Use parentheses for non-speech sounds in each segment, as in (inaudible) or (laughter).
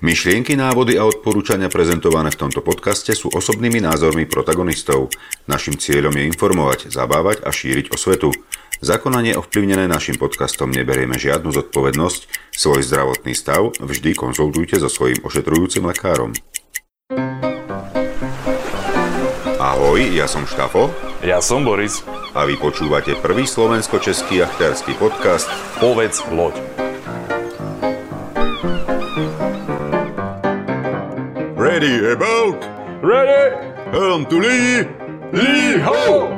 Myšlienky, návody a odporúčania prezentované v tomto podcaste sú osobnými názormi protagonistov. Našim cieľom je informovať, zabávať a šíriť osvetu. Zakonanie ovplyvnené našim podcastom neberieme žiadnu zodpovednosť. Svoj zdravotný stav vždy konzultujte so svojím ošetrujúcim lekárom. Ahoj, ja som Štafo. Ja som Boris. A vy počúvate prvý slovensko-český jachtársky podcast Povedz loď. Ready about? Ready? Helm to lee! Lee ho!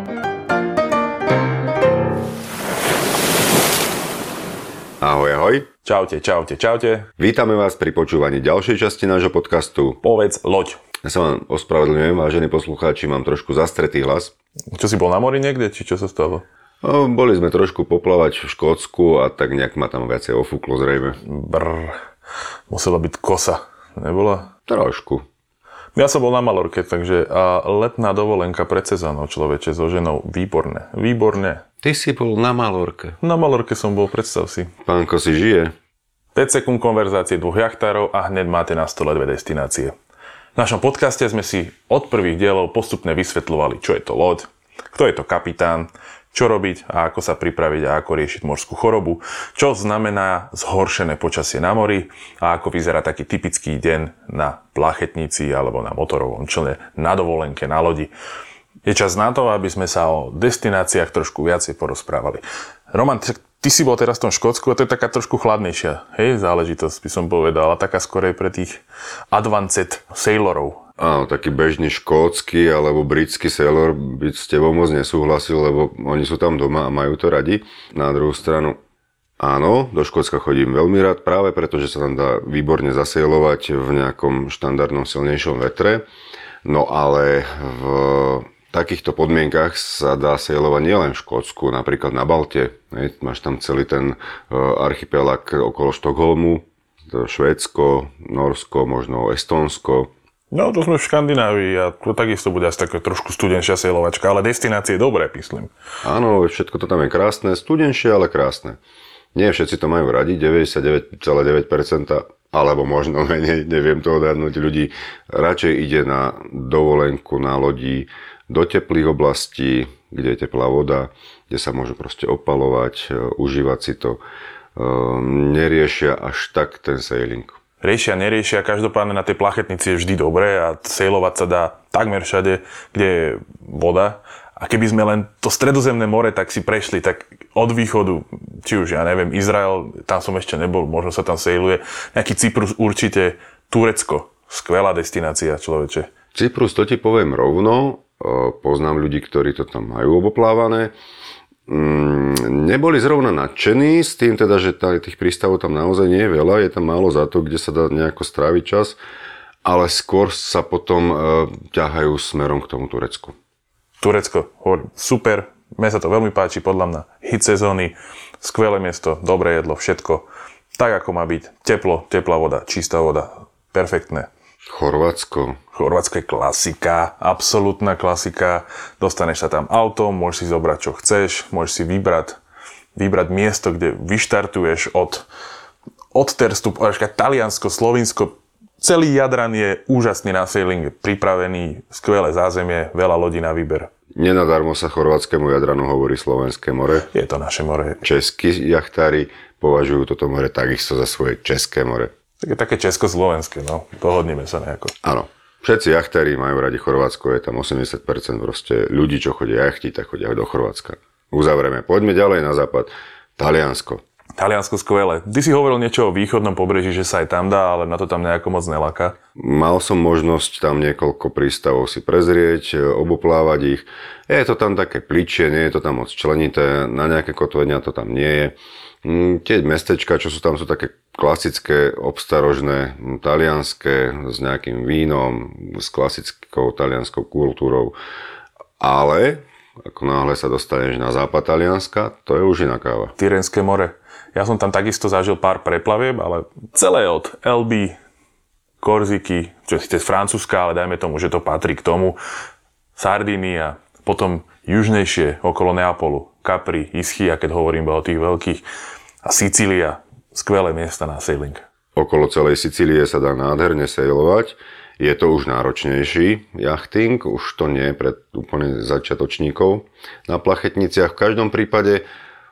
Ahoj, ahoj. Čaute, čaute, čaute. Vítame vás pri počúvaní ďalšej časti nášho podcastu. Povedz loď. Ja sa vám ospravedlňujem, vážení poslucháči, mám trošku zastretý hlas. Čo si bol na mori niekde, či čo sa stalo? No, boli sme trošku poplavať v Škótsku a tak nejak ma tam viacej ofúklo zrejme. Brr, musela byť kosa, nebola? Trošku. Ja som bol na Malorke, takže a letná dovolenka pred sezónou človeče so ženou, výborné, výborné. Ty si bol na Malorke. Na Malorke som bol, predstav si. Pánko si žije. 5 sekúnd konverzácie dvoch jachtárov a hneď máte na stole dve destinácie. V našom podcaste sme si od prvých dielov postupne vysvetľovali, čo je to loď, kto je to kapitán, čo robiť a ako sa pripraviť a ako riešiť morskú chorobu, čo znamená zhoršené počasie na mori a ako vyzerá taký typický deň na plachetnici alebo na motorovom člne na dovolenke na lodi. Je čas na to, aby sme sa o destináciách trošku viacej porozprávali. Roman, ty, si bol teraz v tom Škótsku a to je taká trošku chladnejšia hej, záležitosť, by som povedal, a taká skorej pre tých advanced sailorov. Áno, taký bežný škótsky alebo britský sailor by s tebou moc nesúhlasil, lebo oni sú tam doma a majú to radi. Na druhú stranu, áno, do Škótska chodím veľmi rád práve preto, že sa tam dá výborne zasailovať v nejakom štandardnom silnejšom vetre. No ale v takýchto podmienkach sa dá sailovať nielen v Škótsku, napríklad na Balte. Máš tam celý ten e, archipelag okolo Štokholmu, Švédsko, Norsko, možno Estónsko, No, to sme v Škandinávii a to takisto bude asi také trošku studenšia sailovačka, ale destinácie dobré, myslím. Áno, všetko to tam je krásne, studenšie, ale krásne. Nie všetci to majú radi, 99,9%, alebo možno menej, neviem to odhadnúť, ľudí radšej ide na dovolenku na lodi do teplých oblastí, kde je teplá voda, kde sa môžu proste opalovať, e, užívať si to. E, neriešia až tak ten sailing riešia, neriešia. Každopádne na tej plachetnici je vždy dobré a sailovať sa dá takmer všade, kde je voda. A keby sme len to stredozemné more tak si prešli, tak od východu, či už ja neviem, Izrael, tam som ešte nebol, možno sa tam sailuje, nejaký Cyprus určite, Turecko, skvelá destinácia človeče. Cyprus, to ti poviem rovno, poznám ľudí, ktorí to tam majú oboplávané neboli zrovna nadšení s tým teda, že tých prístavov tam naozaj nie je veľa, je tam málo za to, kde sa dá nejako stráviť čas, ale skôr sa potom e, ťahajú smerom k tomu Turecku. Turecko, super, mne sa to veľmi páči, podľa mňa hit sezóny, skvelé miesto, dobré jedlo, všetko tak, ako má byť. Teplo, teplá voda, čistá voda, perfektné. Chorvátsko. Chorvátsko je klasika, absolútna klasika. Dostaneš sa tam autom, môžeš si zobrať čo chceš, môžeš si vybrať, vybrať miesto, kde vyštartuješ od, od Terstu, Taliansko, Slovinsko, celý Jadran je úžasný na sailing, pripravený, skvelé zázemie, veľa lodí na výber. Nenadarmo sa chorvátskému Jadranu hovorí Slovenské more. Je to naše more. Českí jachtári považujú toto more takisto za svoje České more. Také, také československé, no. Dohodneme sa nejako. Áno. Všetci jachtári majú radi Chorvátsko, je tam 80% proste ľudí, čo chodia jachtiť, tak chodia do Chorvátska. Uzavrieme. Poďme ďalej na západ. Taliansko. Taliansko skvelé. Ty si hovoril niečo o východnom pobreží, že sa aj tam dá, ale na to tam nejako moc neláka. Mal som možnosť tam niekoľko prístavov si prezrieť, oboplávať ich. Je to tam také pličie, nie je to tam moc členité, na nejaké kotvenia to tam nie je. Mm, tie mestečka, čo sú tam, sú také klasické, obstarožné, talianské, s nejakým vínom, s klasickou talianskou kultúrou. Ale ako náhle sa dostaneš na západ Talianska, to je už iná káva. Tyrenské more. Ja som tam takisto zažil pár preplavieb, ale celé od LB, Korziky, čo je Francúzska, ale dajme tomu, že to patrí k tomu, Sardínia, potom južnejšie okolo Neapolu, Capri, Ischia, keď hovorím o tých veľkých, a Sicília, skvelé miesta na sailing. Okolo celej Sicílie sa dá nádherne sailovať. Je to už náročnejší jachting, už to nie pre úplne začiatočníkov na plachetniciach. V každom prípade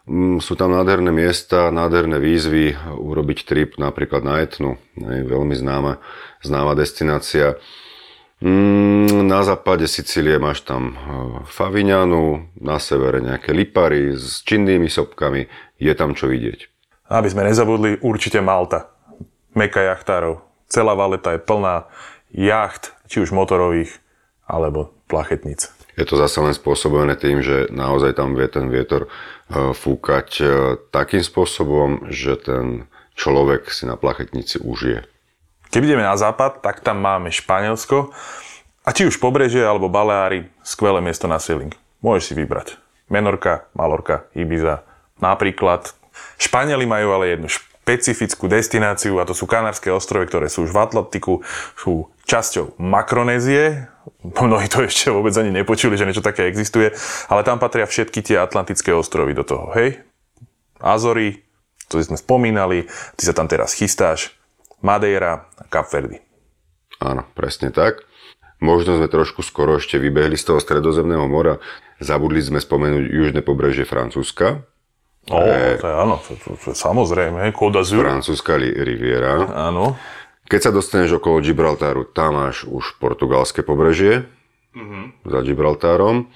mm, sú tam nádherné miesta, nádherné výzvy urobiť trip napríklad na Etnu, je veľmi známa, známa destinácia. Mm, na západe Sicílie máš tam e, Favignanu, na severe nejaké Lipary s činnými sopkami, je tam čo vidieť. Aby sme nezabudli, určite Malta meka jachtárov. Celá valeta je plná jacht, či už motorových, alebo plachetníc. Je to zase len spôsobené tým, že naozaj tam vie ten vietor e, fúkať e, takým spôsobom, že ten človek si na plachetnici užije. Keď ideme na západ, tak tam máme Španielsko a či už pobrežie alebo Baleári, skvelé miesto na sailing. Môžeš si vybrať. Menorka, Malorka, Ibiza. Napríklad Španieli majú ale jednu špecifickú destináciu a to sú Kanárske ostrovy, ktoré sú už v Atlantiku, sú časťou Makronézie. Mnohí to ešte vôbec ani nepočuli, že niečo také existuje, ale tam patria všetky tie Atlantické ostrovy do toho, hej? Azory, to sme spomínali, ty sa tam teraz chystáš, Madeira a Kapverdy. Áno, presne tak. Možno sme trošku skoro ešte vybehli z toho stredozemného mora. Zabudli sme spomenúť južné pobrežie Francúzska, No, to je áno, to, to, to, samozrejme, Côte d'Azur. Francúzska riviera. Áno. Keď sa dostaneš okolo Gibraltáru, tam máš už portugalské pobrežie mm-hmm. za Gibraltárom.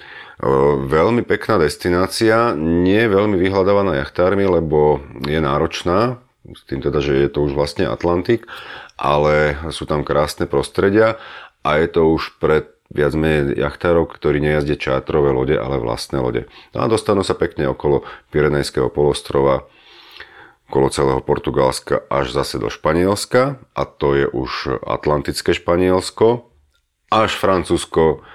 Veľmi pekná destinácia, nie veľmi vyhľadávaná jachtármi, lebo je náročná, s tým teda, že je to už vlastne Atlantik, ale sú tam krásne prostredia a je to už pred viac menej jachtárov, ktorí nejazdia čátrové lode, ale vlastné lode. No a dostanú sa pekne okolo Pirenejského polostrova, okolo celého Portugalska až zase do Španielska a to je už Atlantické Španielsko, až Francúzsko,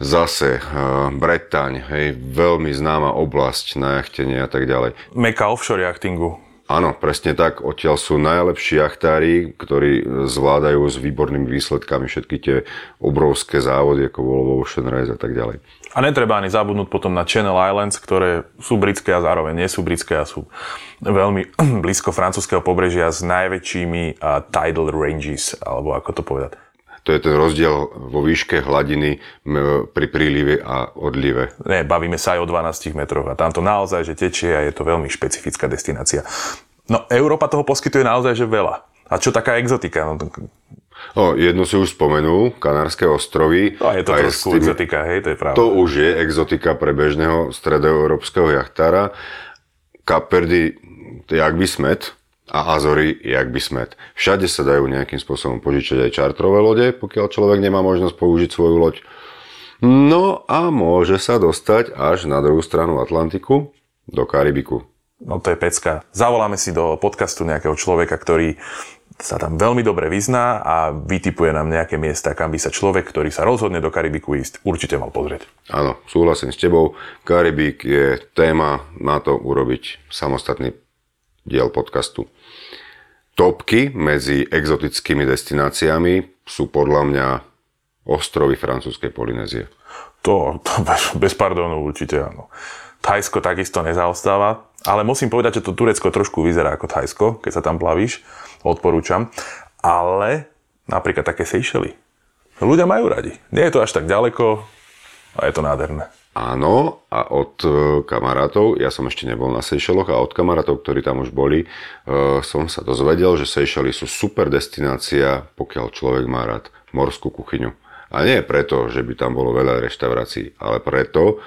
zase uh, Bretaň, hej, veľmi známa oblasť na jachtenie a tak ďalej. Meka offshore jachtingu. Áno, presne tak. Odtiaľ sú najlepší jachtári, ktorí zvládajú s výbornými výsledkami všetky tie obrovské závody, ako bolo Ocean Race a tak ďalej. A netreba ani zabudnúť potom na Channel Islands, ktoré sú britské a zároveň nie sú britské a sú veľmi (clears throat) blízko francúzského pobrežia s najväčšími tidal ranges, alebo ako to povedať. To je ten rozdiel vo výške hladiny pri prílive a odlive. Ne, bavíme sa aj o 12 metroch a tam to naozaj, že tečie a je to veľmi špecifická destinácia. No Európa toho poskytuje naozaj, že veľa. A čo taká exotika? No, O, jedno si už spomenul, Kanárske ostrovy. No, je to trošku tým, exotika, hej, to je pravda. To už je exotika pre bežného stredoeurópskeho jachtára. Kaperdy, jak by smet, a Azory, jak by smet. Všade sa dajú nejakým spôsobom požičať aj čartrové lode, pokiaľ človek nemá možnosť použiť svoju loď. No a môže sa dostať až na druhú stranu Atlantiku, do Karibiku. No to je pecka. Zavoláme si do podcastu nejakého človeka, ktorý sa tam veľmi dobre vyzná a vytipuje nám nejaké miesta, kam by sa človek, ktorý sa rozhodne do Karibiku ísť, určite mal pozrieť. Áno, súhlasím s tebou. Karibik je téma na to urobiť samostatný diel podcastu. Topky medzi exotickými destináciami sú podľa mňa ostrovy francúzskej Polynézie. To, to bez, bez pardónu určite áno. Thajsko takisto nezaostáva, ale musím povedať, že to Turecko trošku vyzerá ako Thajsko, keď sa tam plavíš, odporúčam. Ale napríklad také Seychely. Ľudia majú radi. Nie je to až tak ďaleko a je to nádherné. Áno, a od e, kamarátov, ja som ešte nebol na Seychelloch, a od kamarátov, ktorí tam už boli, e, som sa dozvedel, že Seychely sú super destinácia, pokiaľ človek má rád morskú kuchyňu. A nie preto, že by tam bolo veľa reštaurácií, ale preto,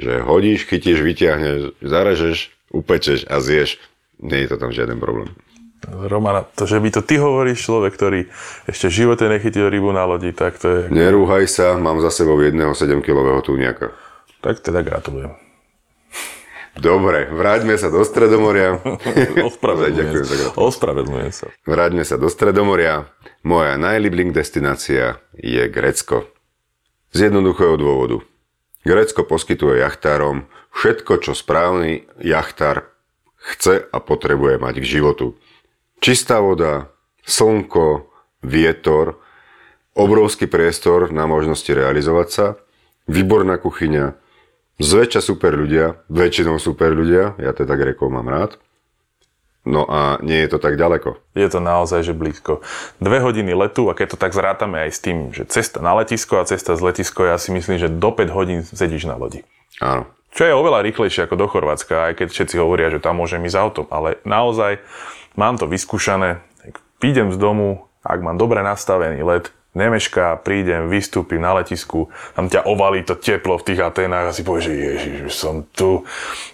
že hodíš, chytíš, vyťahneš, zarežeš, upečeš a zješ. Nie je to tam žiaden problém. Romana, to, že by to ty hovoríš človek, ktorý ešte v živote nechytil rybu na lodi, tak to je... Nerúhaj sa, mám za sebou jedného 7-kilového túňaka. Tak teda gratulujem. Dobre, vráťme sa do Stredomoria. (laughs) Ospravedlňujem sa. Ospravedlňujem sa. Vráťme sa do Stredomoria. Moja najlibling destinácia je Grécko. Z jednoduchého dôvodu. Grécko poskytuje jachtárom všetko, čo správny jachtár chce a potrebuje mať k životu. Čistá voda, slnko, vietor, obrovský priestor na možnosti realizovať sa, výborná kuchyňa, Zväčša super ľudia, väčšinou super ľudia, ja teda Grekov mám rád. No a nie je to tak ďaleko. Je to naozaj, že blízko. Dve hodiny letu a keď to tak zrátame aj s tým, že cesta na letisko a cesta z letisko, ja si myslím, že do 5 hodín sedíš na lodi. Áno. Čo je oveľa rýchlejšie ako do Chorvátska, aj keď všetci hovoria, že tam môžem ísť autom. Ale naozaj mám to vyskúšané. Idem z domu, ak mám dobre nastavený let, nemešká, prídem, vystúpim na letisku, tam ťa ovalí to teplo v tých Atenách a si povieš, že ježiš, už som tu.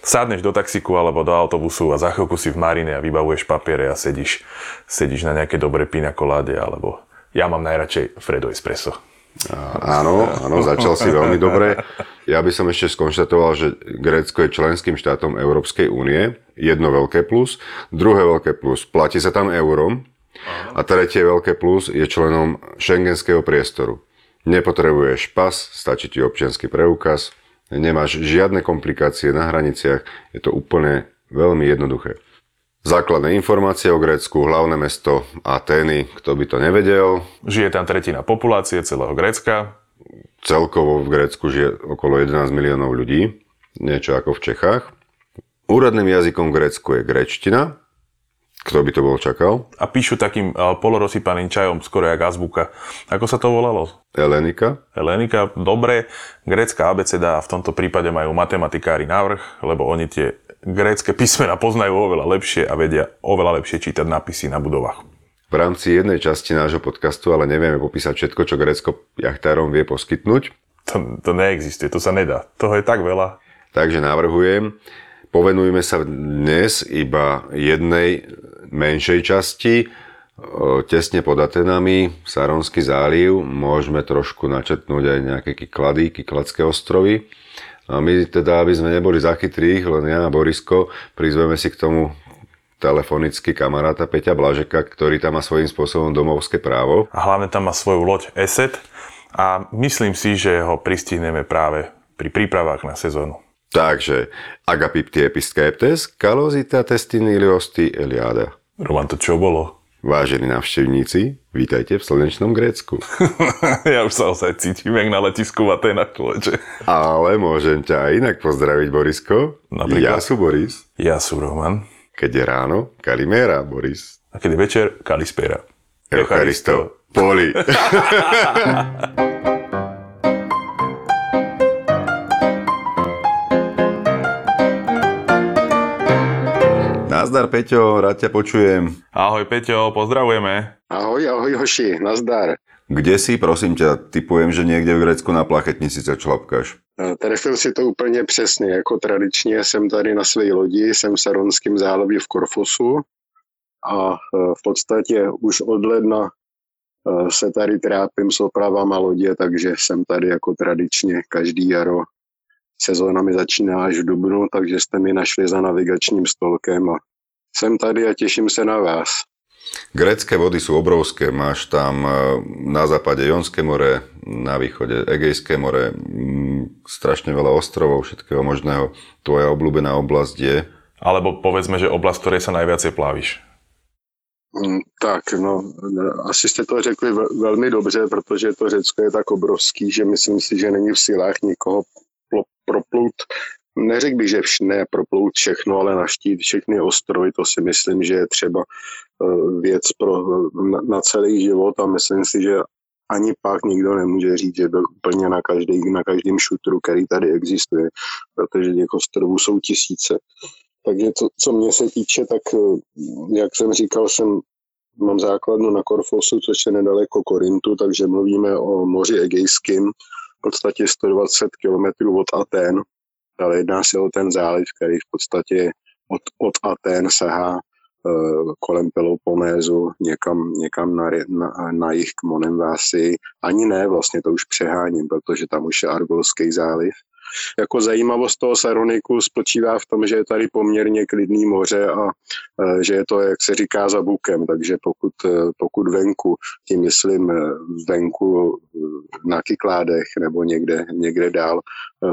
Sadneš do taxiku alebo do autobusu a za chvíľku si v marine a vybavuješ papiere a sedíš, sedíš na nejaké dobré pina koláde alebo ja mám najradšej Fredo Espresso. Áno, áno, začal si veľmi dobre. Ja by som ešte skonštatoval, že Grécko je členským štátom Európskej únie. Jedno veľké plus. Druhé veľké plus. Platí sa tam eurom, a tretie veľké plus je členom šengenského priestoru. Nepotrebuješ pas, stačí ti občianský preukaz, nemáš žiadne komplikácie na hraniciach, je to úplne veľmi jednoduché. Základné informácie o Grécku, hlavné mesto Atény, kto by to nevedel. Žije tam tretina populácie celého Grécka. Celkovo v Grécku žije okolo 11 miliónov ľudí, niečo ako v Čechách. Úradným jazykom v Grécku je gréčtina, kto by to bol čakal? A píšu takým uh, polorozsypaným čajom, skoro jak azbuka. Ako sa to volalo? Elenika. Elenika, dobre. Grécka abeceda v tomto prípade majú matematikári návrh, lebo oni tie grécke písmena poznajú oveľa lepšie a vedia oveľa lepšie čítať nápisy na budovách. V rámci jednej časti nášho podcastu ale nevieme popísať všetko, čo Grécko jachtárom vie poskytnúť. To, to neexistuje, to sa nedá. Toho je tak veľa. Takže navrhujem, povenujme sa dnes iba jednej menšej časti, tesne pod Atenami, Saronský záliv, môžeme trošku načetnúť aj nejaké Kyklady, Kykladské ostrovy. A my teda, aby sme neboli zachytrých, len ja a Borisko, prizveme si k tomu telefonicky kamaráta Peťa Blažeka, ktorý tam má svojím spôsobom domovské právo. A hlavne tam má svoju loď ESET a myslím si, že ho pristihneme práve pri prípravách na sezónu. Takže, agapipti episkeptes, kalozita testiny iliosti eliada. Roman, to čo bolo? Vážení navštevníci, vítajte v slnečnom Grécku. (laughs) ja už sa ozaj cítim, jak na letisku v Atenách, človeče. Ale môžem ťa aj inak pozdraviť, Borisko. Napríklad? Ja sú Boris. Ja sú Roman. Keď je ráno, Kalimera, Boris. A keď je večer, Kalispera. Eucharisto. Poli. (laughs) Nazdar Peťo, rád ťa počujem. Ahoj Peťo, pozdravujeme. Ahoj, ahoj hoši, nazdar. Kde si, prosím ťa, typujem, že niekde v Grécku na plachetnici sa člapkáš. Trefil si to úplně přesně, jako tradičně jsem tady na své lodi, jsem v Saronském zálavě v Korfosu a e, v podstatě už od ledna e, se tady trápím s opravama lodě, takže jsem tady jako tradičně každý jaro. Sezóna mi začíná až v dubnu, takže jste mi našli za navigačním stolkem a jsem tady a těším se na vás. Grecké vody sú obrovské. Máš tam e, na západe Jonské more, na východe Egejské more, strašne veľa ostrovov, všetkého možného. Tvoja obľúbená oblasť je? Alebo povedzme, že oblasť, ktorej sa najviacej plávíš. Mm, tak, no, asi jste to řekli velmi dobře, protože to Řecko je tak obrovský, že myslím si, že není v silách nikoho proplout neřekl bych, že vš, ne proplout všechno, ale naštít všechny ostrovy, to si myslím, že je třeba uh, věc pro, na, na celý život a myslím si, že ani pak nikdo nemůže říct, že byl úplně na, každý, na každém šutru, který tady existuje, protože těch ostrovů jsou tisíce. Takže to, co mě se týče, tak eh, jak jsem říkal, jsem mám základnu na Korfosu, což je nedaleko Korintu, takže mluvíme o moři Egejském, v podstatě 120 km od Aten, ale jedná se o ten záliv, který v podstatě od, od Aten sahá uh, kolem Peloponézu někam, někam na, na, na jich k Monemvási. Ani ne, vlastně to už přeháním, protože tam už je Argolský záliv. Jako zajímavost toho Saroniku spočívá v tom, že je tady poměrně klidný moře a e, že je to, jak se říká, za bukem, takže pokud, e, pokud venku, tím myslím e, venku na Kykládech nebo někde, někde dál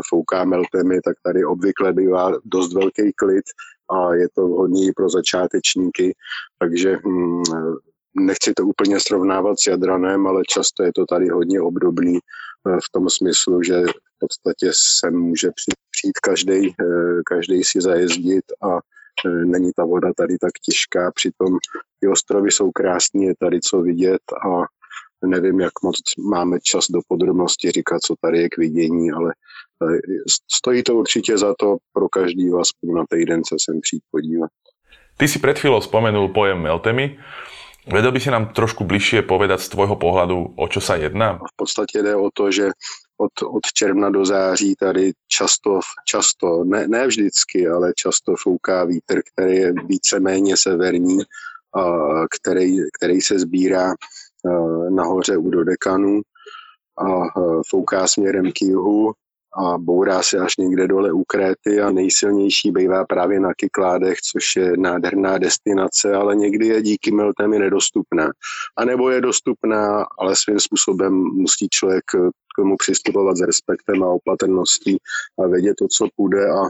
fouká meltemi, tak tady obvykle bývá dost velký klid a je to vhodný pro začátečníky, takže hm, nechci to úplně srovnávat s Jadranem, ale často je to tady hodně obdobný v tom smyslu, že v podstatě se může přijít každý, každý si zajezdit a není ta voda tady tak těžká, přitom ty ostrovy jsou krásné, je tady co vidět a nevím, jak moc máme čas do podrobnosti říkat, co tady je k vidění, ale stojí to určitě za to pro každý aspoň na týden se sem přijít podívat. Ty si pred chvíľou spomenul pojem Meltemy. Vedel by si nám trošku bližšie povedať z tvojho pohľadu, o čo sa jedná? V podstatě jde o to, že od, od června do září tady často, často ne, ne vždycky, ale často fouká vítr, který je víceméně severní, který, který se sbírá nahoře u Dodekanu a fouká směrem k jihu a bourá se až někde dole u Kréty a nejsilnější bývá právě na Kykládech, což je nádherná destinace, ale někdy je díky Meltemi nedostupná. A nebo je dostupná, ale svým způsobem musí člověk k tomu přistupovat s respektem a opatrností a vědět to, co půjde a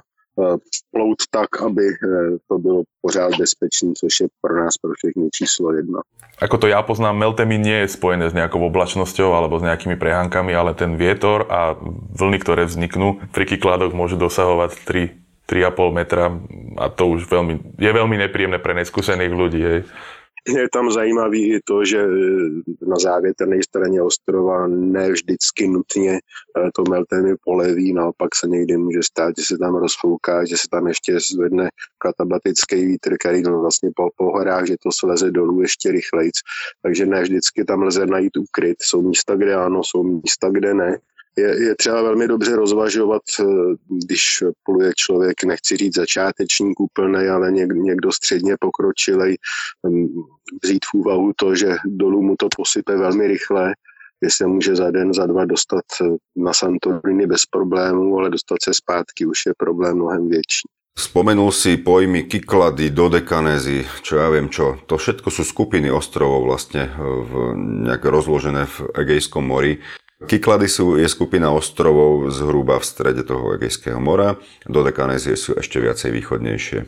plout tak, aby eh, to bylo pořád bezpečné, což je pro nás pro všechny číslo jedna. Ako to ja poznám, Meltemi nie je spojené s nejakou oblačnosťou alebo s nejakými prehánkami, ale ten vietor a vlny, ktoré vzniknú pri kykladoch môžu dosahovať 3, 3,5 metra a to už veľmi, je veľmi nepríjemné pre neskúsených ľudí. Hej. Je tam zajímavý i to, že na závětrné straně ostrova ne vždycky nutně eh, to meltemi poleví, naopak se někdy může stát, že se tam rozfouká, že se tam ještě zvedne katabatický vítr, který no vlastně po, po horách, že to sleze dolů ještě rychlejc. Takže ne vždycky tam lze najít ukryt. Jsou místa, kde ano, jsou místa, kde ne je, je třeba velmi dobře rozvažovat, eh, když pluje člověk, nechci říct začátečník úplný, ale někdo středně pokročilej, hm, vzít v úvahu to, že dolů mu to posype velmi rychle, že se může za den, za dva dostat eh, na Santorini bez problémů, ale dostat se zpátky už je problém mnohem větší. Spomenul si pojmy Kyklady, Dodekanézy, čo ja viem čo. To všetko sú skupiny ostrovov vlastne eh, v, nejak rozložené v Egejskom mori. Kyklady sú, je skupina ostrovov zhruba v strede toho Egejského mora, Dodekanézie sú ešte viacej východnejšie.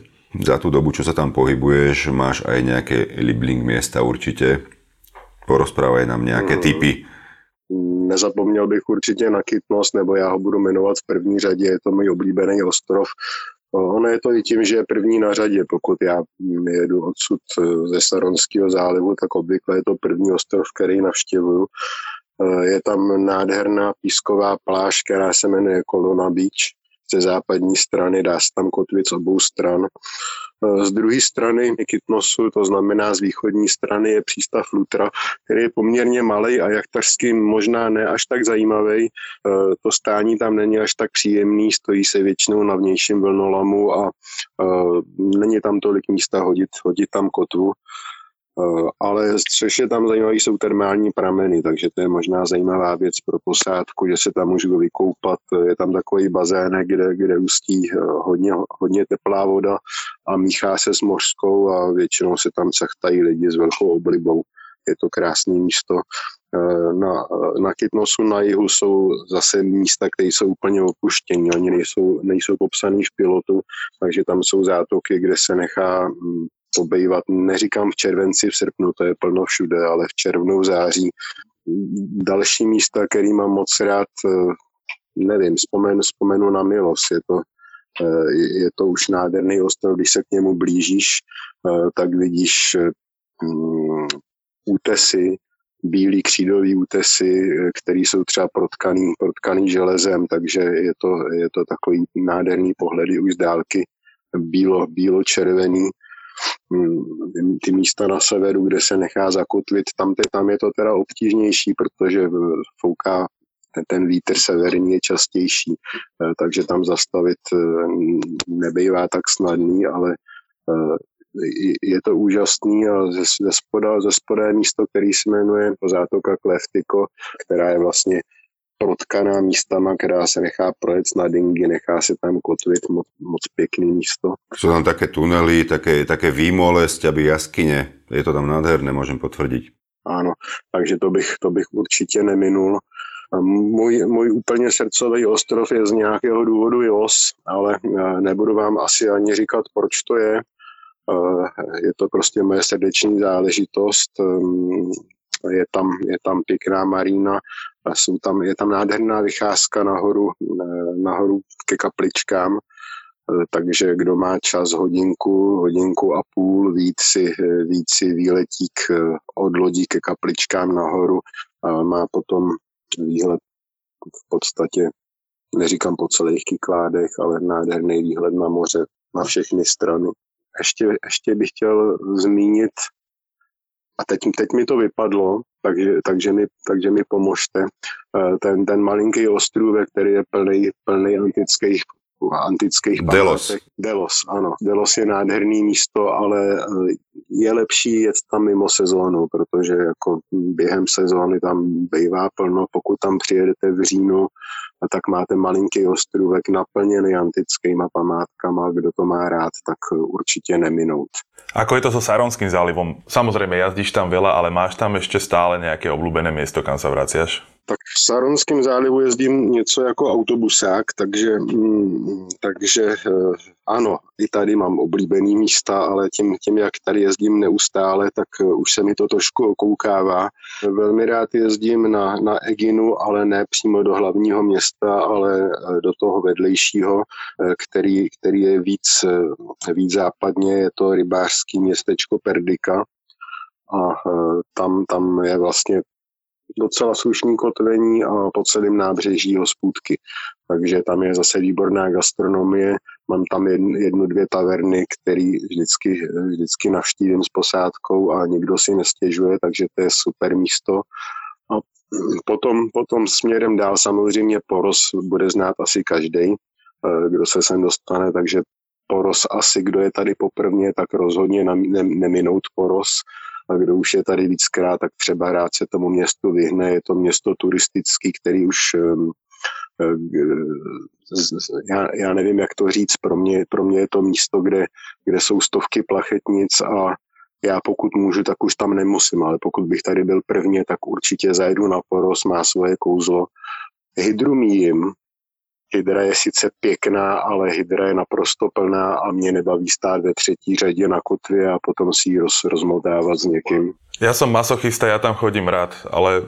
Za tú dobu, čo sa tam pohybuješ, máš aj nejaké libling miesta určite. Porozprávaj nám nejaké mm. typy. Nezapomněl bych určitě na Kytnos, nebo já ho budu jmenovat v první řadě, je to můj oblíbený ostrov. Ono je to i tím, že je první na řadě. Pokud já jedu odsud ze Saronského zálivu, tak obvykle je to první ostrov, který navštěvuju. Eh, je tam nádherná písková pláž, která se jmenuje Kolona Beach. Ze západní strany dá se tam kotvit z obou stran. Eh, z druhé strany Kytnosu, to znamená z východní strany, je přístav Lutra, který je poměrně malý a jachtařský možná ne až tak zajímavý. Eh, to stání tam není až tak příjemný, stojí se většinou na vnějším vlnolamu a není tam tolik místa hodit, hodit tam kotvu. Eh, ale což je tam zajímavé, jsou termální prameny, takže to je možná zajímavá věc pro posádku, že se tam můžu vykoupat. Je tam takový bazén, kde, kde ústí eh, hodně, hodně teplá voda a míchá se s mořskou a většinou se tam cechtají lidi s velkou oblibou. Je to krásné místo. Eh, na, na Kytnosu na jihu jsou zase místa, které jsou úplně opuštění. Oni nejsou, nejsou popsaný v pilotu, takže tam jsou zátoky, kde se nechá pobejvat, neříkám v červenci, v srpnu, to je plno všude, ale v červnu, v září. Další místa, který mám moc rád, eh, nevím, vzpomenu, vzpomenu na Milos, je to, eh, je to už nádherný ostrov, když se k němu blížíš, eh, tak vidíš mm, útesy, bílý křídový útesy, které jsou třeba protkaný, protkaný železem, takže je to, je to takový nádherný pohledy už z dálky, bílo, bílo-červený ty místa na severu, kde se nechá zakotvit, tam, tam je to teda obtížnější, protože fouká ten, vítr severní je častější, eh, takže tam zastavit eh, nebývá tak snadný, ale eh, je to úžasný a ze, spoda, ze spoda je místo, který se jmenuje zátoka Kleftiko, která je vlastně protkaná místama, která se nechá projet na dingy, nechá se tam kotvit, moc, moc pěkný místo. Jsou tam také tunely, také, také výmole, stěby jaskyně, je to tam nádherné, můžem potvrdit. Ano, takže to bych, to bych určitě neminul. Můj, můj úplně srdcový ostrov je z nějakého důvodu Jos, ale e, nebudu vám asi ani říkat, proč to je. E, je to prostě moje srdeční záležitost je tam, je tam pěkná marína, jsou tam, je tam nádherná vycházka nahoru, nahoru ke kapličkám, takže kdo má čas hodinku, hodinku a půl, víc si, víc si výletík od lodí ke kapličkám nahoru a má potom výhled v podstatě, neříkám po celých Kikládech, ale nádherný výhled na moře na všechny strany. Ještě, ještě bych chtěl zmínit, a teď, teď mi to vypadlo, takže, takže, mi, takže mi pomožte, ten, ten malinký ostrůvek, který je plný, plný antických antických Delos. Delos, ano. Delos je nádherný místo, ale eh, je lepší jet tam mimo sezónu, protože jako během sezóny tam bývá plno. Pokud tam přijedete v říjnu, tak máte malinký ostrůvek naplněný antickýma památkama. Kdo to má rád, tak určitě neminout. Ako je to so Saronským zálivom? Samozrejme, jazdíš tam veľa, ale máš tam ešte stále nejaké obľúbené miesto, kam sa vraciaš? Tak v Saronském zálivu jezdím něco jako autobusák, takže, mm, takže eh, ano, i tady mám oblíbený místa, ale tím, tím, jak tady jezdím neustále, tak eh, už se mi to trošku okoukává. Velmi rád jezdím na, na Eginu, ale ne přímo do hlavního města, ale eh, do toho vedlejšího, který, který je víc, víc západně, je to rybářský městečko Perdika, a tam, tam je vlastně docela slušný kotvení a po celém nábřeží hospůdky. Takže tam je zase výborná gastronomie. Mám tam jednu, dvě taverny, které vždycky, vždycky navštívím s posádkou a nikdo si nestěžuje, takže to je super místo. A potom, potom směrem dál samozřejmě Poros bude znát asi každý, eh, kdo se sem dostane, takže Poros asi, kdo je tady poprvně, tak rozhodně neminout Poros a kdo už je tady víckrát, tak třeba rád se tomu městu vyhne. Je to město turistický, který už ehm, eh, já, já nevím, jak to říct, pro mě, pro mě je to místo, kde, kde jsou stovky plachetnic a já pokud můžu, tak už tam nemusím, ale pokud bych tady byl prvně, tak určitě zajdu na poros, má svoje kouzlo. Hydru míjím, Hydra je sice pěkná, ale hydra je naprosto plná a mě nebaví stát ve třetí řadě na kotvě a potom si ji roz, rozmotávat s někým. Ja som masochista, ja tam chodím rád, ale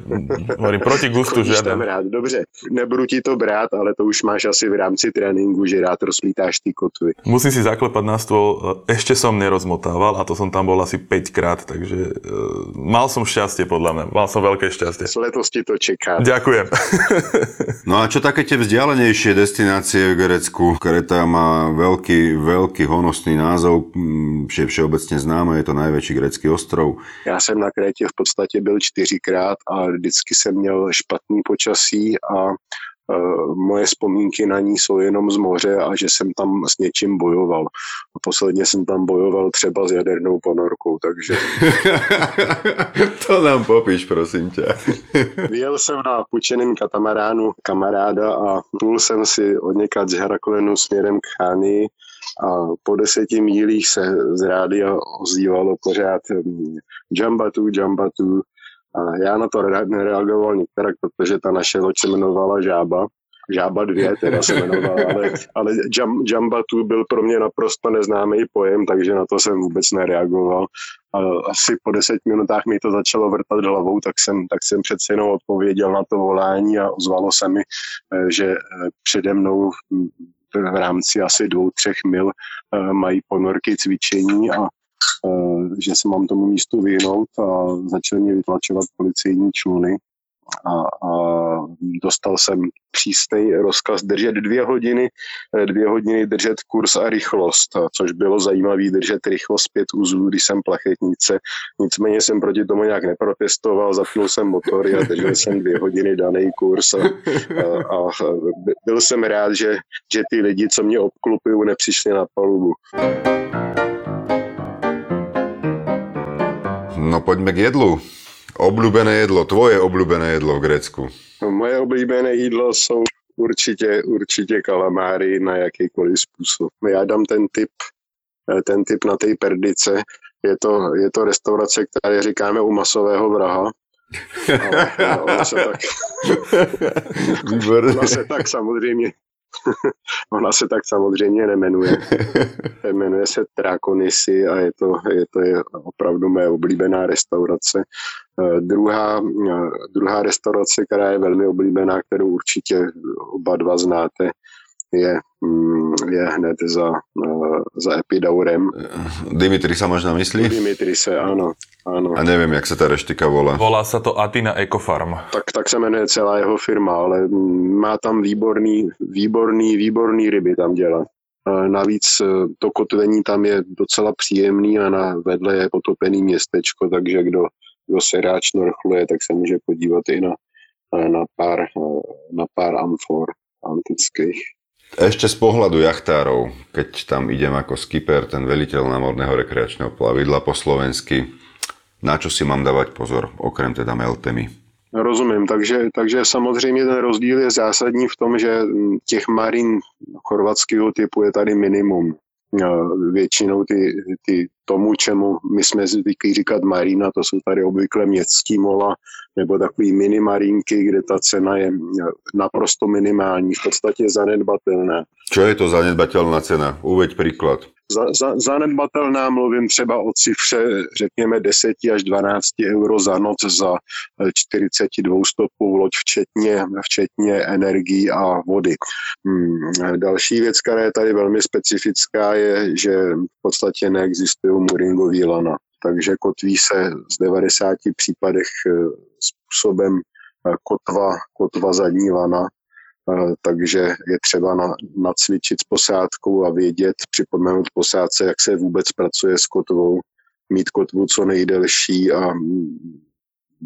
hovorím proti (laughs) gustu žiaden. tam rád, dobře. Nebudu ti to brát, ale to už máš asi v rámci tréninku, že rád rozplítáš ty kotvy. Musím si zaklepať na stôl, ešte som nerozmotával a to som tam bol asi 5 krát, takže uh, mal som šťastie podľa mňa, mal som veľké šťastie. Letos ti to čeká. Ďakujem. (laughs) no a čo také tie vzdialenejšie destinácie v Grecku? Kreta má veľký, veľký honosný názov, vše, všeobecne známe, je to najväčší grecký ostrov. Ja som na Krétě v podstatě byl čtyřikrát a vždycky jsem měl špatný počasí a Uh, moje vzpomínky na ní jsou jenom z moře a že jsem tam s něčím bojoval. A posledně jsem tam bojoval třeba s jadernou ponorkou, takže... (laughs) to nám popíš, prosím tě. (laughs) Vyjel jsem na pučeném katamaránu kamaráda a plul jsem si od někat z Heraklenu směrem k Chánii a po deseti mílích se z rádia ozývalo pořád Jambatu, Jambatu. A já na to nereagoval nikterak, protože ta naše loď se jmenovala Žába. Žába 2 teda se jmenovala, ale, ale Jambatu byl pro mě naprosto neznámý pojem, takže na to jsem vůbec nereagoval. A asi po deset minutách mi to začalo vrtat hlavou, tak jsem, tak jsem přece jenom odpověděl na to volání a ozvalo se mi, eh, že eh, přede mnou v rámci asi dvou, třech mil eh, mají ponorky cvičení a eh, že se mám tomu místu vyhnout a začali mě vytlačovat policejní čluny a, a dostal jsem přísný rozkaz držet dvě hodiny, eh, dvě hodiny držet kurz a rychlost, což bylo zajímavé držet rychlost pět uzlů, když jsem plachetnice. Nicméně jsem proti tomu nějak neprotestoval, zapnul jsem motory a držel jsem dvě hodiny daný kurz a, a, a byl jsem rád, že, že ty lidi, co mě obklupují, nepřišli na palubu. No poďme k jedlu. Obľúbené jedlo, tvoje obľúbené jedlo v Grécku. No, moje oblíbené jídlo jsou určitě, určitě kalamáry na jakýkoliv způsob. Já dám ten typ, eh, ten typ na té perdice. Je to, je to restaurace, které říkáme u masového vraha. (laughs) Ale ona se tak, ona se tak samozřejmě (laughs) Ona se tak samozřejmě nemenuje. (laughs) Jmenuje se Trakonisy a je to, je to je opravdu mé oblíbená restaurace. Uh, druhá, uh, druhá restaurace, která je velmi oblíbená, kterou určitě oba dva znáte, je, mm, je hned za, eh, za Epidaurem. Dimitri sa možno myslí? Dimitri se, áno, áno. A neviem, jak sa tá reštika volá. Volá sa to Atina Ecofarm. Tak, tak se jmenuje celá jeho firma, ale mm, má tam výborný, výborný, výborný ryby tam dělá. Navíc eh, to kotvení tam je docela příjemný a na vedle je potopený městečko, takže kdo, kdo se rád šnorchluje, tak se může podívat i na, na, pár, na pár amfor antických. Ešte z pohľadu jachtárov, keď tam idem ako skipper, ten veliteľ námorného rekreačného plavidla po slovensky, na čo si mám dávať pozor, okrem teda meltemy? Rozumím, takže, takže samozřejmě ten rozdíl je zásadní v tom, že těch marin chorvatského typu je tady minimum. Většinou ty, ty tomu, čemu my jsme zvyklí říkat marina, to jsou tady obvykle městský mola nebo takový mini marinky, kde ta cena je naprosto minimální, v podstatě zanedbatelná. Čo je to zanedbatelná cena? Uveď príklad. Za, za, zanedbatelná mluvím třeba o cifře, řekněme 10 až 12 euro za noc za 42 stopovou loď, včetně, včetně energií a vody. Hmm. Další věc, která je tady velmi specifická, je, že v podstatě neexistují muringový lana. Takže kotví se z 90 případech eh, způsobem eh, kotva, kotva zadní lana, eh, takže je třeba na, nacvičit s posádkou a vědět, připomenout posádce, jak se vůbec pracuje s kotvou, mít kotvu co nejdelší a mm,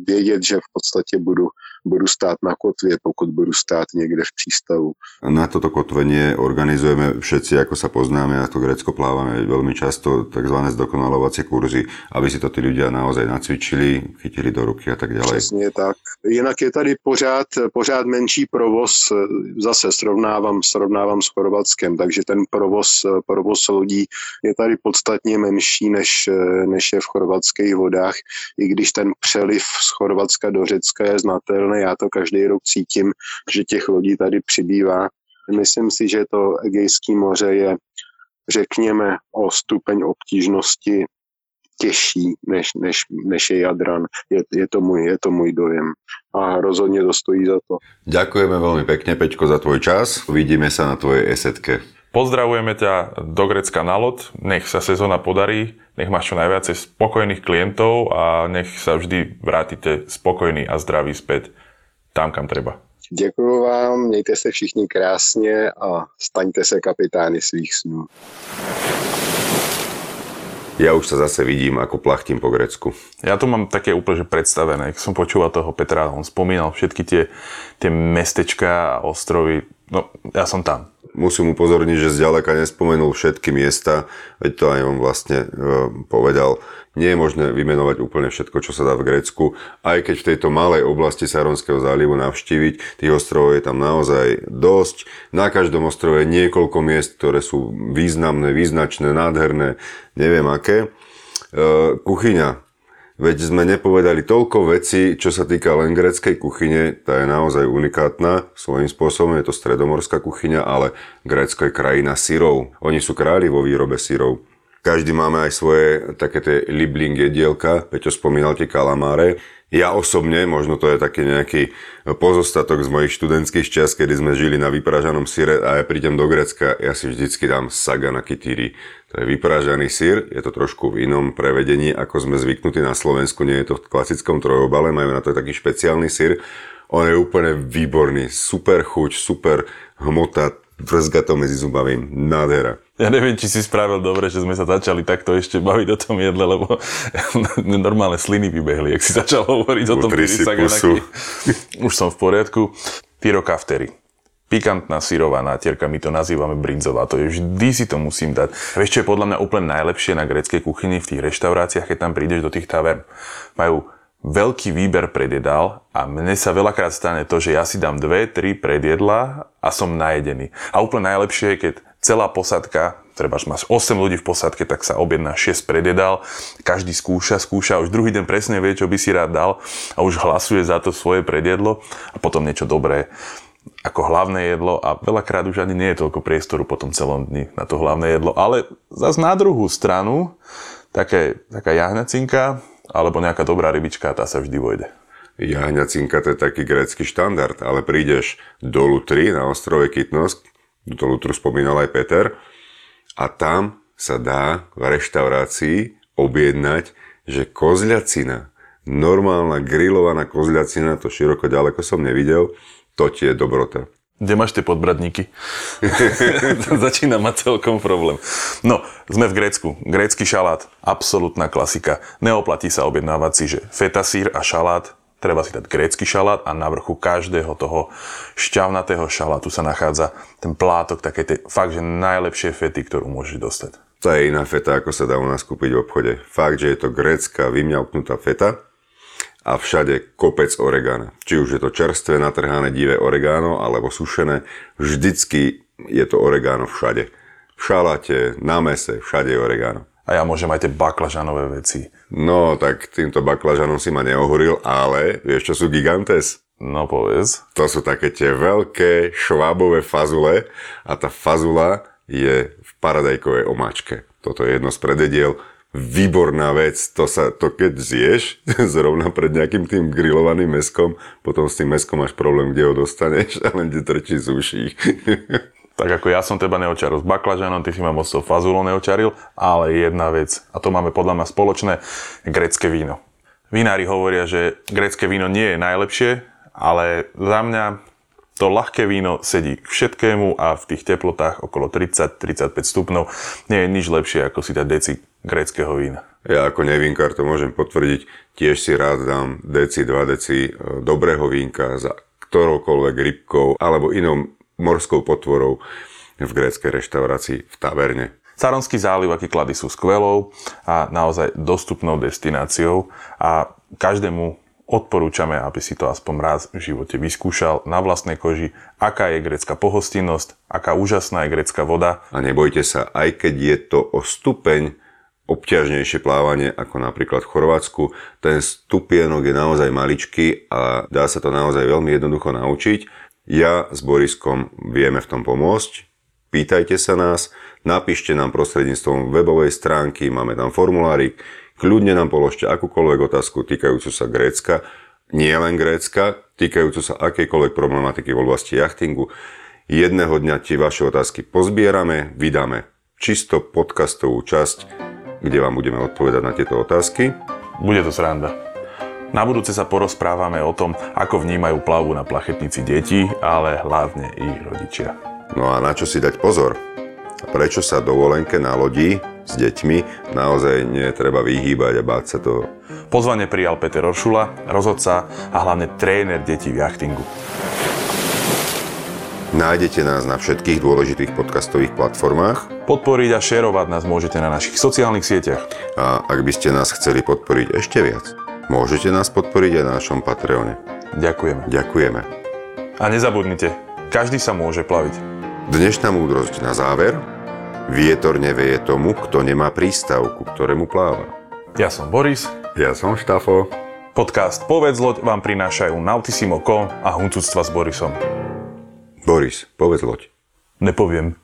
vědět, že v podstatě budu budu stát na kotvie, pokud budu stát niekde v přístavu. Na toto kotvenie organizujeme všetci, ako sa poznáme, a to Grécko plávame veľmi často, tzv. zdokonalovacie kurzy, aby si to tí ľudia naozaj nacvičili, chytili do ruky a tak ďalej. Přesně tak. Jinak je tady pořád, pořád menší provoz, zase srovnávám, srovnávám s Chorvatskem, takže ten provoz, provoz lodí je tady podstatně menší, než, než je v chorvatských vodách, i když ten přeliv z Chorvatska do Řecka je znatelný neuvěřitelné. Já to každý rok cítím, že těch lodí tady přibývá. Myslím si, že to Egejské moře je, řekněme, o stupeň obtížnosti těžší, než, než, než je Jadran. Je, je, to můj, je to můj dojem. A rozhodně to stojí za to. Ďakujeme veľmi pekne, Peťko, za tvoj čas. Uvidíme sa na tvojej esetke. Pozdravujeme ťa do Grecka na loď, nech sa sezóna podarí, nech máš čo najviacej spokojných klientov a nech sa vždy vrátite spokojný a zdravý späť tam, kam treba. Děkuji vám, mějte se všichni krásně a staňte se kapitány svých snů. Ja už sa zase vidím, ako plachtím po Grecku. Ja to mám také úplne že predstavené. Keď som počúval toho Petra, on spomínal všetky tie, tie mestečka a ostrovy. No, ja som tam musím upozorniť, že zďaleka nespomenul všetky miesta, veď to aj on vlastne e, povedal. Nie je možné vymenovať úplne všetko, čo sa dá v Grécku, aj keď v tejto malej oblasti Saronského zálivu navštíviť, tých ostrovov je tam naozaj dosť. Na každom ostrove je niekoľko miest, ktoré sú významné, význačné, nádherné, neviem aké. E, kuchyňa Veď sme nepovedali toľko vecí, čo sa týka len greckej kuchyne, tá je naozaj unikátna. Svojím spôsobom je to stredomorská kuchyňa, ale Grécko je krajina syrov. Oni sú králi vo výrobe syrov. Každý máme aj svoje také tie libling jedielka, Peťo spomínal tie kalamáre. Ja osobne, možno to je taký nejaký pozostatok z mojich študentských čas, kedy sme žili na vypražanom syre a ja prídem do Grecka, ja si vždycky dám saga na kytíri. To je vypražaný syr, je to trošku v inom prevedení, ako sme zvyknutí na Slovensku, nie je to v klasickom trojobale, majú na to taký špeciálny syr. On je úplne výborný, super chuť, super hmota, vrzga to medzi zubami, nádhera. Ja neviem, či si spravil dobre, že sme sa začali takto ešte baviť o tom jedle, lebo (laughs) normálne sliny vybehli, ak si začal hovoriť o tom pusu. Už som v poriadku. Pyrokaftery. Pikantná syrová nátierka, my to nazývame brinzová, to je vždy si to musím dať. Vieš, čo je podľa mňa úplne najlepšie na greckej kuchyni v tých reštauráciách, keď tam prídeš do tých tavern? Majú veľký výber predjedál a mne sa veľakrát stane to, že ja si dám dve, tri predjedla a som najedený. A úplne najlepšie je, keď celá posadka, treba, máš 8 ľudí v posadke, tak sa objedná 6 predjedál, každý skúša, skúša, už druhý deň presne vie, čo by si rád dal a už hlasuje za to svoje predjedlo a potom niečo dobré ako hlavné jedlo a veľakrát už ani nie je toľko priestoru po celom dni na to hlavné jedlo. Ale zase na druhú stranu, také, taká jahnacinka, alebo nejaká dobrá rybička, tá sa vždy vojde. Jahňacinka to je taký grécky štandard, ale prídeš do Lutry na ostrove Kytnos, Tuto Lutru spomínal aj Peter. A tam sa dá v reštaurácii objednať, že kozľacina, normálna grillovaná kozľacina, to široko ďaleko som nevidel, to tie je dobrota. Kde máš tie podbradníky? (laughs) Začína mať celkom problém. No, sme v Grécku. Grécky šalát, absolútna klasika. Neoplatí sa objednávať si, že feta sír a šalát, treba si dať grécky šalát a na vrchu každého toho šťavnatého šalátu sa nachádza ten plátok také tej fakt, že najlepšie fety, ktorú môžeš dostať. To je iná feta, ako sa dá u nás kúpiť v obchode. Fakt, že je to grécka vymňauknutá feta a všade kopec oregana. Či už je to čerstvé, natrhané divé oregano alebo sušené, vždycky je to oregano všade. V šaláte, na mese, všade je oregano. A ja môžem aj tie baklažanové veci. No, tak týmto baklažanom si ma neohoril, ale vieš, čo sú gigantes? No povedz. To sú také tie veľké švábové fazule a tá fazula je v paradajkovej omáčke. Toto je jedno z predediel. Výborná vec, to sa, to keď zješ (laughs) zrovna pred nejakým tým grillovaným meskom, potom s tým meskom máš problém, kde ho dostaneš (laughs) a len ti trčí z uší. (laughs) Tak ako ja som teba neočaril s baklažanom, ty si ma moc so fazulou neočaril, ale jedna vec, a to máme podľa mňa spoločné, grecké víno. Vinári hovoria, že grecké víno nie je najlepšie, ale za mňa to ľahké víno sedí k všetkému a v tých teplotách okolo 30-35 stupňov nie je nič lepšie ako si dať deci gréckého vína. Ja ako nevínkar to môžem potvrdiť, tiež si rád dám deci, 2 deci e, dobrého vínka za ktoroukoľvek rybkou alebo inou morskou potvorou v gréckej reštaurácii v taverne. Saronský záliv a Kyklady sú skvelou a naozaj dostupnou destináciou a každému odporúčame, aby si to aspoň raz v živote vyskúšal na vlastnej koži, aká je grecká pohostinnosť, aká úžasná je grecká voda. A nebojte sa, aj keď je to o stupeň obťažnejšie plávanie ako napríklad v Chorvátsku, ten stupienok je naozaj maličký a dá sa to naozaj veľmi jednoducho naučiť ja s Boriskom vieme v tom pomôcť. Pýtajte sa nás, napíšte nám prostredníctvom webovej stránky, máme tam formulárik, kľudne nám položte akúkoľvek otázku týkajúcu sa Grécka, nie len Grécka, týkajúcu sa akejkoľvek problematiky v oblasti jachtingu. Jedného dňa ti vaše otázky pozbierame, vydáme čisto podcastovú časť, kde vám budeme odpovedať na tieto otázky. Bude to sranda. Na budúce sa porozprávame o tom, ako vnímajú plavu na plachetnici deti, ale hlavne ich rodičia. No a na čo si dať pozor? Prečo sa dovolenke na lodi s deťmi naozaj netreba vyhýbať a báť sa toho? Pozvanie prijal Peter Oršula, rozhodca a hlavne tréner detí v jachtingu. Nájdete nás na všetkých dôležitých podcastových platformách. Podporiť a šerovať nás môžete na našich sociálnych sieťach. A ak by ste nás chceli podporiť ešte viac, Môžete nás podporiť aj na našom Patreone. Ďakujeme. Ďakujeme. A nezabudnite, každý sa môže plaviť. Dnešná múdrosť na záver. Vietor nevieje tomu, kto nemá prístav, ku ktorému pláva. Ja som Boris. Ja som Štafo. Podcast Povedz loď vám prinášajú Nautissimo.com a Huncúctva s Borisom. Boris, povedz loď. Nepoviem.